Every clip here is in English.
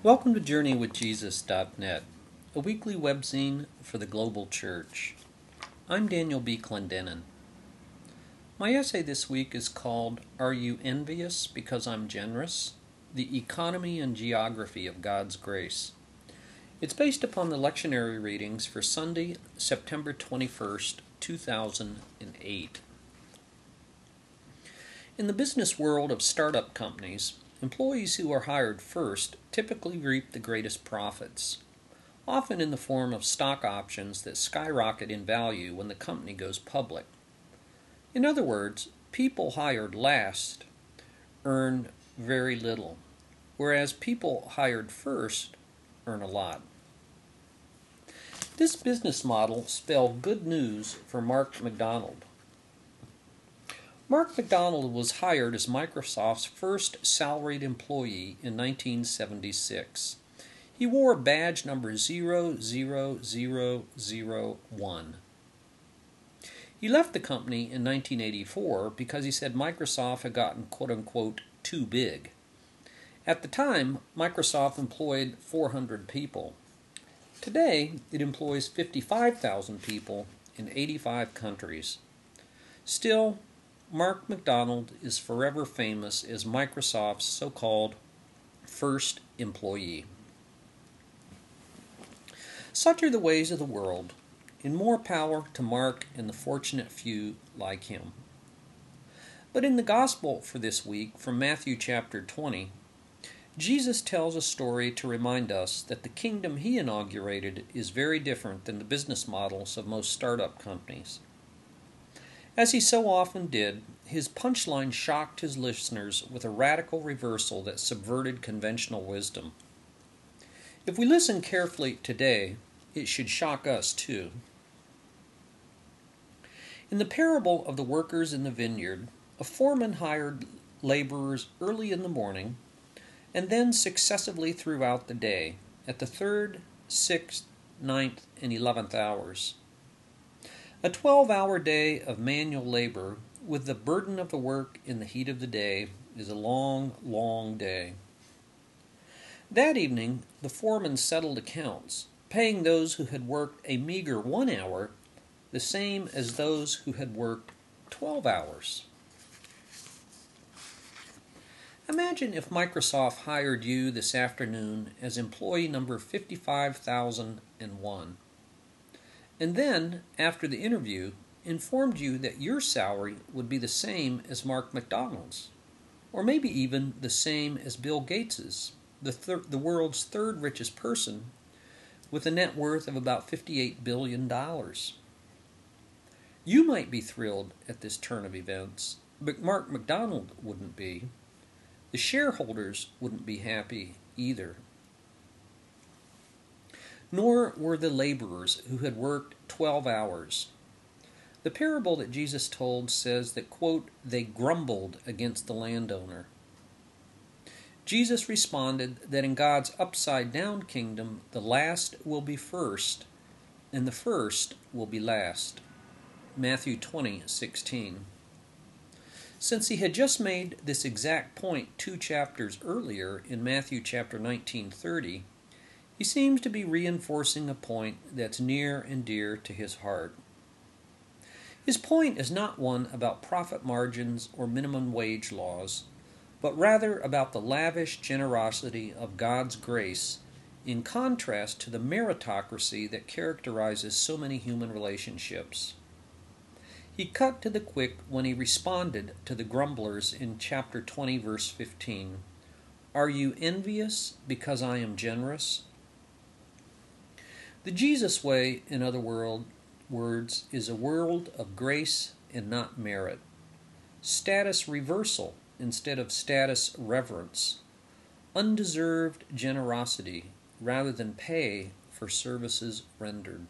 Welcome to JourneyWithJesus.net, a weekly webzine for the global church. I'm Daniel B. Clendenin. My essay this week is called Are You Envious Because I'm Generous? The Economy and Geography of God's Grace. It's based upon the lectionary readings for Sunday, September 21st, 2008. In the business world of startup companies, Employees who are hired first typically reap the greatest profits, often in the form of stock options that skyrocket in value when the company goes public. In other words, people hired last earn very little, whereas people hired first earn a lot. This business model spelled good news for Mark McDonald. Mark McDonald was hired as Microsoft's first salaried employee in 1976. He wore badge number 00001. He left the company in 1984 because he said Microsoft had gotten quote unquote too big. At the time, Microsoft employed 400 people. Today, it employs 55,000 people in 85 countries. Still, Mark McDonald is forever famous as Microsoft's so called first employee. Such are the ways of the world, and more power to Mark and the fortunate few like him. But in the Gospel for this week, from Matthew chapter 20, Jesus tells a story to remind us that the kingdom he inaugurated is very different than the business models of most startup companies. As he so often did, his punchline shocked his listeners with a radical reversal that subverted conventional wisdom. If we listen carefully today, it should shock us too. In the parable of the workers in the vineyard, a foreman hired laborers early in the morning and then successively throughout the day at the third, sixth, ninth, and eleventh hours. A 12 hour day of manual labor with the burden of the work in the heat of the day is a long, long day. That evening, the foreman settled accounts, paying those who had worked a meager one hour the same as those who had worked 12 hours. Imagine if Microsoft hired you this afternoon as employee number 55,001 and then, after the interview, informed you that your salary would be the same as Mark McDonald's, or maybe even the same as Bill Gates's, the, thir- the world's third richest person, with a net worth of about $58 billion. You might be thrilled at this turn of events, but Mark McDonald wouldn't be. The shareholders wouldn't be happy either nor were the laborers who had worked twelve hours. The parable that Jesus told says that, quote, they grumbled against the landowner. Jesus responded that in God's upside down kingdom, the last will be first, and the first will be last. Matthew 20, 16. Since he had just made this exact point two chapters earlier in Matthew chapter 19, 30, he seems to be reinforcing a point that's near and dear to his heart. His point is not one about profit margins or minimum wage laws, but rather about the lavish generosity of God's grace in contrast to the meritocracy that characterizes so many human relationships. He cut to the quick when he responded to the grumblers in chapter 20, verse 15 Are you envious because I am generous? The Jesus way, in other world, words, is a world of grace and not merit. Status reversal instead of status reverence. Undeserved generosity rather than pay for services rendered.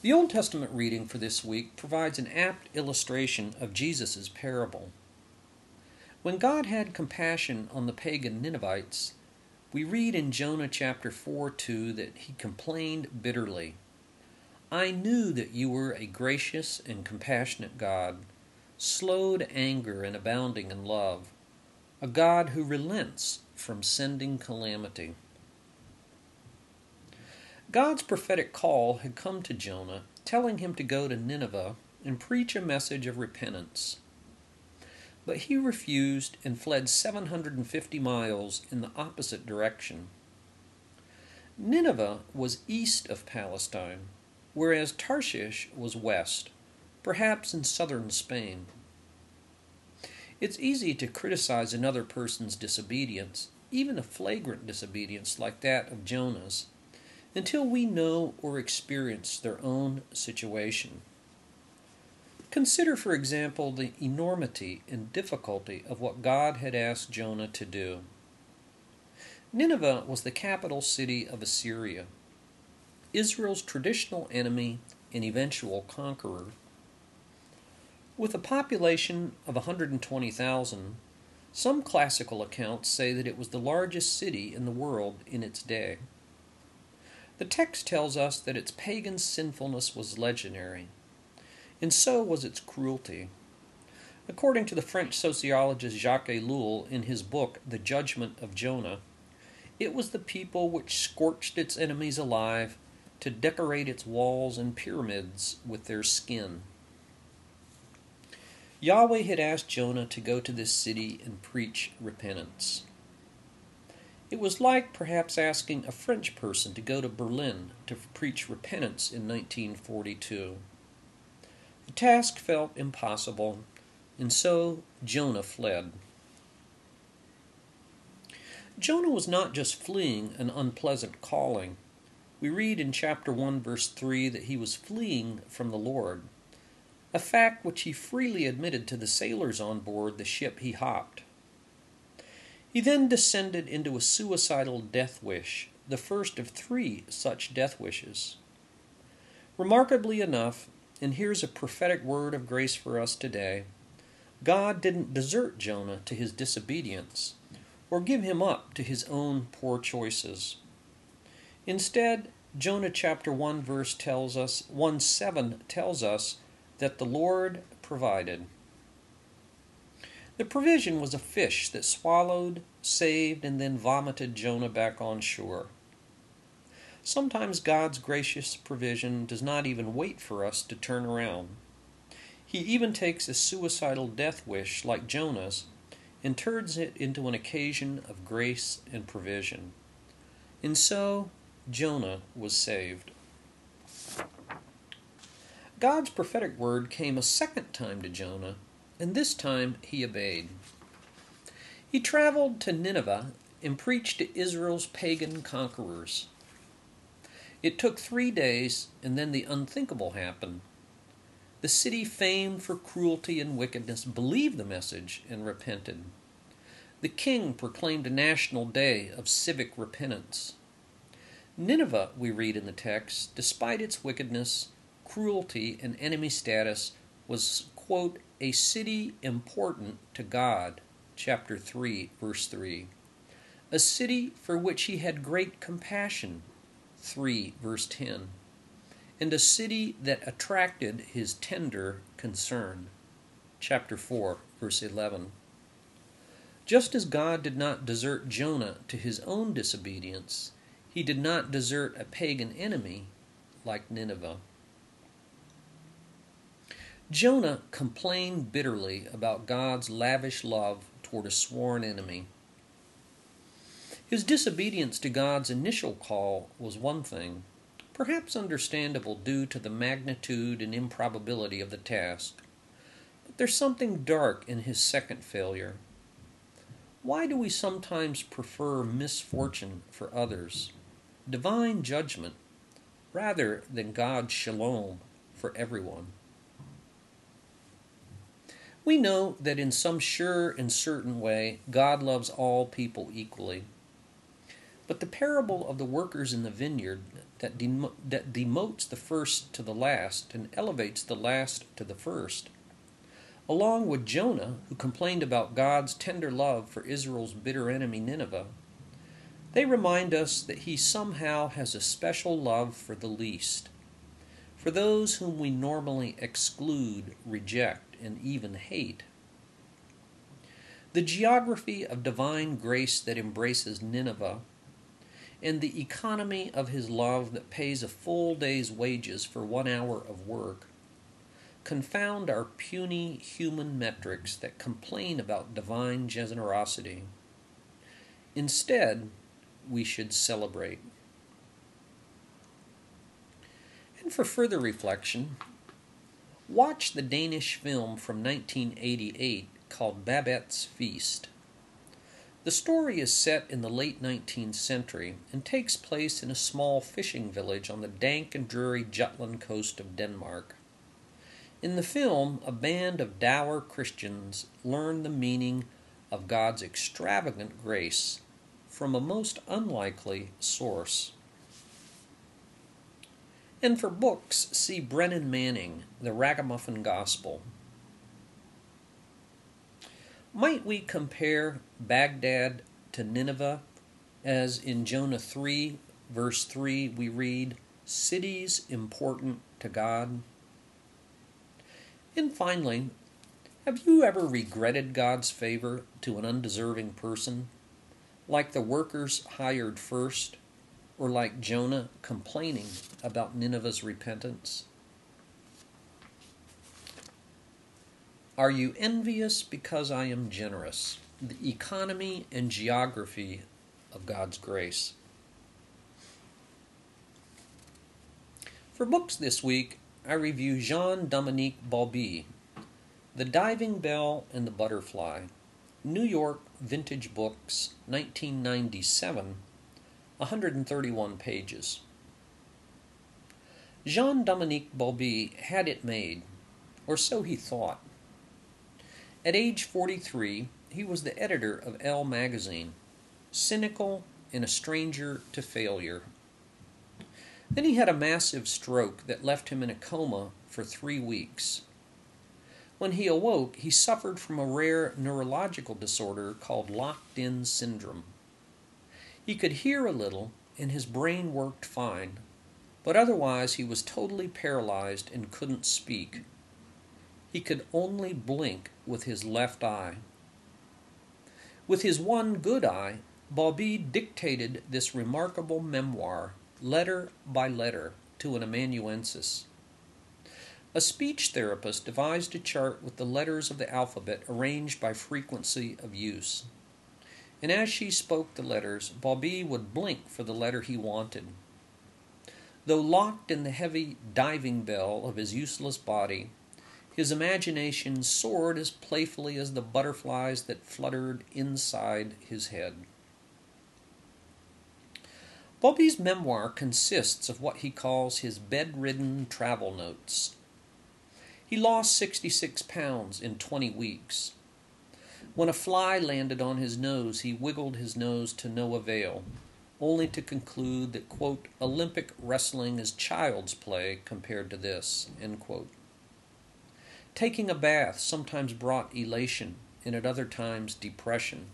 The Old Testament reading for this week provides an apt illustration of Jesus' parable. When God had compassion on the pagan Ninevites, we read in Jonah chapter 4 2 that he complained bitterly. I knew that you were a gracious and compassionate God, slow to anger and abounding in love, a God who relents from sending calamity. God's prophetic call had come to Jonah, telling him to go to Nineveh and preach a message of repentance. But he refused and fled 750 miles in the opposite direction. Nineveh was east of Palestine, whereas Tarshish was west, perhaps in southern Spain. It's easy to criticize another person's disobedience, even a flagrant disobedience like that of Jonah's, until we know or experience their own situation. Consider, for example, the enormity and difficulty of what God had asked Jonah to do. Nineveh was the capital city of Assyria, Israel's traditional enemy and eventual conqueror. With a population of 120,000, some classical accounts say that it was the largest city in the world in its day. The text tells us that its pagan sinfulness was legendary, and so was its cruelty. According to the French sociologist Jacques Ellul in his book The Judgment of Jonah, it was the people which scorched its enemies alive to decorate its walls and pyramids with their skin. Yahweh had asked Jonah to go to this city and preach repentance. It was like perhaps asking a French person to go to Berlin to preach repentance in 1942. The task felt impossible, and so Jonah fled. Jonah was not just fleeing an unpleasant calling. We read in chapter 1, verse 3 that he was fleeing from the Lord, a fact which he freely admitted to the sailors on board the ship he hopped. He then descended into a suicidal death wish, the first of three such death wishes. Remarkably enough, and here's a prophetic word of grace for us today God didn't desert Jonah to his disobedience or give him up to his own poor choices. Instead, Jonah chapter 1 verse tells us 1 7 tells us that the Lord provided. The provision was a fish that swallowed, saved, and then vomited Jonah back on shore. Sometimes God's gracious provision does not even wait for us to turn around. He even takes a suicidal death wish like Jonah's and turns it into an occasion of grace and provision. And so Jonah was saved. God's prophetic word came a second time to Jonah and this time he obeyed. He traveled to Nineveh and preached to Israel's pagan conquerors. It took three days, and then the unthinkable happened. The city famed for cruelty and wickedness believed the message and repented. The king proclaimed a national day of civic repentance. Nineveh, we read in the text, despite its wickedness, cruelty, and enemy status, was, quote, a city important to God, chapter 3, verse 3. A city for which he had great compassion, 3, verse 10. And a city that attracted his tender concern, chapter 4, verse 11. Just as God did not desert Jonah to his own disobedience, he did not desert a pagan enemy like Nineveh. Jonah complained bitterly about God's lavish love toward a sworn enemy. His disobedience to God's initial call was one thing, perhaps understandable due to the magnitude and improbability of the task. But there's something dark in his second failure. Why do we sometimes prefer misfortune for others, divine judgment, rather than God's shalom for everyone? We know that in some sure and certain way, God loves all people equally. But the parable of the workers in the vineyard that, dem- that demotes the first to the last and elevates the last to the first, along with Jonah, who complained about God's tender love for Israel's bitter enemy Nineveh, they remind us that he somehow has a special love for the least, for those whom we normally exclude, reject, and even hate. the geography of divine grace that embraces Nineveh, and the economy of his love that pays a full day's wages for one hour of work confound our puny human metrics that complain about divine generosity. Instead, we should celebrate. And for further reflection, watch the Danish film from 1988 called Babette's Feast. The story is set in the late 19th century and takes place in a small fishing village on the dank and dreary Jutland coast of Denmark. In the film, a band of dour Christians learn the meaning of God's extravagant grace from a most unlikely source. And for books, see Brennan Manning, The Ragamuffin Gospel. Might we compare Baghdad to Nineveh, as in Jonah 3, verse 3, we read, Cities important to God? And finally, have you ever regretted God's favor to an undeserving person, like the workers hired first, or like Jonah complaining about Nineveh's repentance? Are you envious because I am generous? The economy and geography of God's grace. For books this week, I review Jean Dominique Bauby, The Diving Bell and the Butterfly, New York Vintage Books, 1997, 131 pages. Jean Dominique Bauby had it made, or so he thought. At age 43, he was the editor of Elle magazine, cynical and a stranger to failure. Then he had a massive stroke that left him in a coma for three weeks. When he awoke, he suffered from a rare neurological disorder called locked in syndrome. He could hear a little, and his brain worked fine, but otherwise he was totally paralyzed and couldn't speak. He could only blink with his left eye. With his one good eye, Bauby dictated this remarkable memoir, letter by letter, to an amanuensis. A speech therapist devised a chart with the letters of the alphabet arranged by frequency of use. And as she spoke the letters, Bauby would blink for the letter he wanted. Though locked in the heavy diving bell of his useless body, his imagination soared as playfully as the butterflies that fluttered inside his head. Bauby's memoir consists of what he calls his bedridden travel notes. He lost 66 pounds in 20 weeks. When a fly landed on his nose, he wiggled his nose to no avail, only to conclude that, quote, Olympic wrestling is child's play compared to this, end quote. Taking a bath sometimes brought elation, and at other times depression.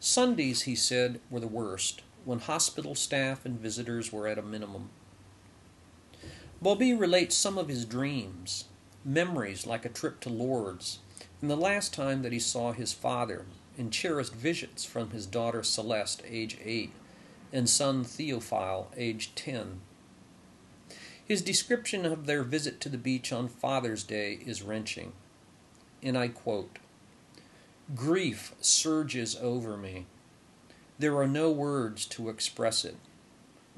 Sundays, he said, were the worst, when hospital staff and visitors were at a minimum. Bauby relates some of his dreams, memories like a trip to Lourdes, and the last time that he saw his father, and cherished visions from his daughter Celeste, age eight, and son Theophile, age ten. His description of their visit to the beach on Father's Day is wrenching. And I quote Grief surges over me. There are no words to express it.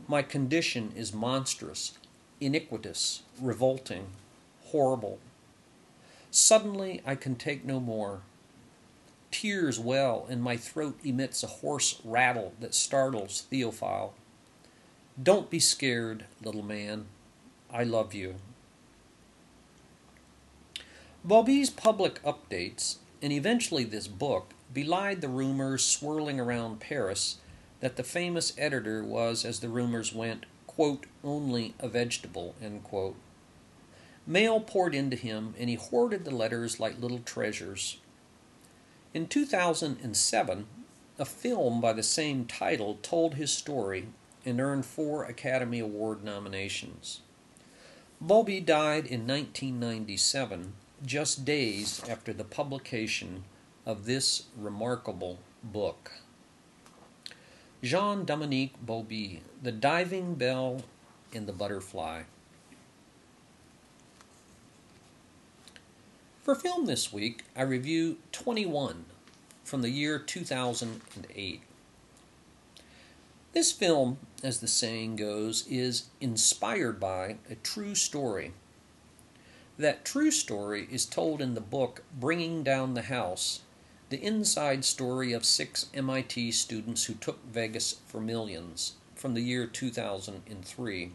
My condition is monstrous, iniquitous, revolting, horrible. Suddenly I can take no more. Tears well, and my throat emits a hoarse rattle that startles Theophile. Don't be scared, little man. I love you. Bauby's public updates, and eventually this book, belied the rumors swirling around Paris that the famous editor was, as the rumors went, quote, only a vegetable, end quote. Mail poured into him, and he hoarded the letters like little treasures. In 2007, a film by the same title told his story and earned four Academy Award nominations. Bauby died in 1997, just days after the publication of this remarkable book. Jean Dominique Bauby, The Diving Bell and the Butterfly. For film this week, I review 21 from the year 2008. This film, as the saying goes, is inspired by a true story. That true story is told in the book Bringing Down the House, the inside story of six MIT students who took Vegas for millions from the year 2003.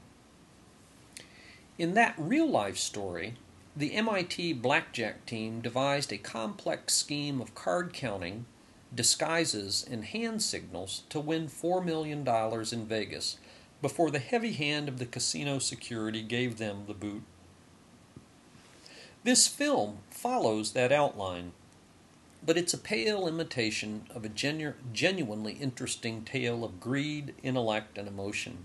In that real life story, the MIT blackjack team devised a complex scheme of card counting disguises, and hand signals to win $4 million in Vegas before the heavy hand of the casino security gave them the boot. This film follows that outline, but it's a pale imitation of a genu- genuinely interesting tale of greed, intellect, and emotion.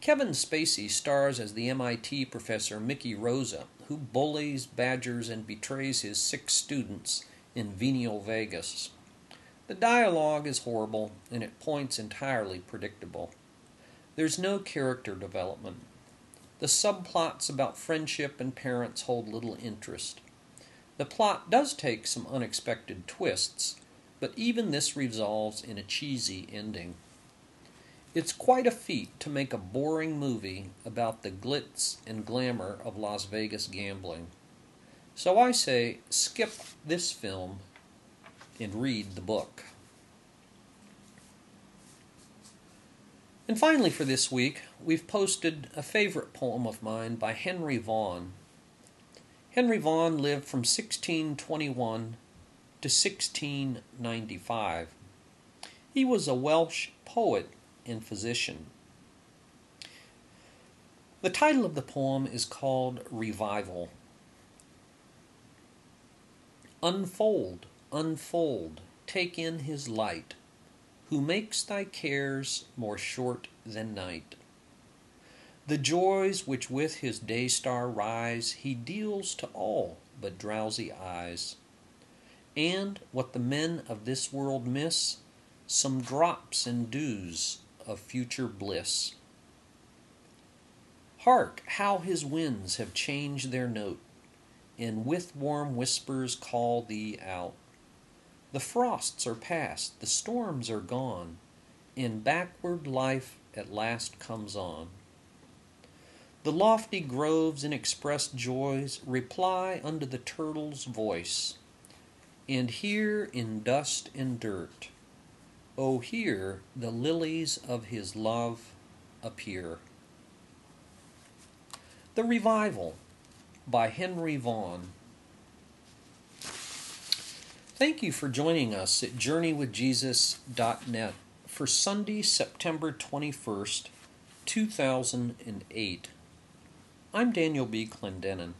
Kevin Spacey stars as the MIT professor Mickey Rosa, who bullies, badgers, and betrays his six students in venial Vegas. The dialogue is horrible and at points entirely predictable. There's no character development. The subplots about friendship and parents hold little interest. The plot does take some unexpected twists, but even this resolves in a cheesy ending. It's quite a feat to make a boring movie about the glitz and glamour of Las Vegas gambling. So I say skip this film and read the book. And finally, for this week, we've posted a favorite poem of mine by Henry Vaughan. Henry Vaughan lived from 1621 to 1695. He was a Welsh poet and physician. The title of the poem is called Revival. Unfold, unfold, take in his light, who makes thy cares more short than night. The joys which with his day star rise, he deals to all but drowsy eyes. And what the men of this world miss, some drops and dews of future bliss. Hark how his winds have changed their note and with warm whispers call thee out. The frosts are past, the storms are gone, and backward life at last comes on. The lofty groves and expressed joys reply unto the turtle's voice, and here in dust and dirt, oh, here the lilies of his love appear. The revival by Henry Vaughan. Thank you for joining us at JourneyWithJesus.net for Sunday, September 21st, 2008. I'm Daniel B. Clendenin.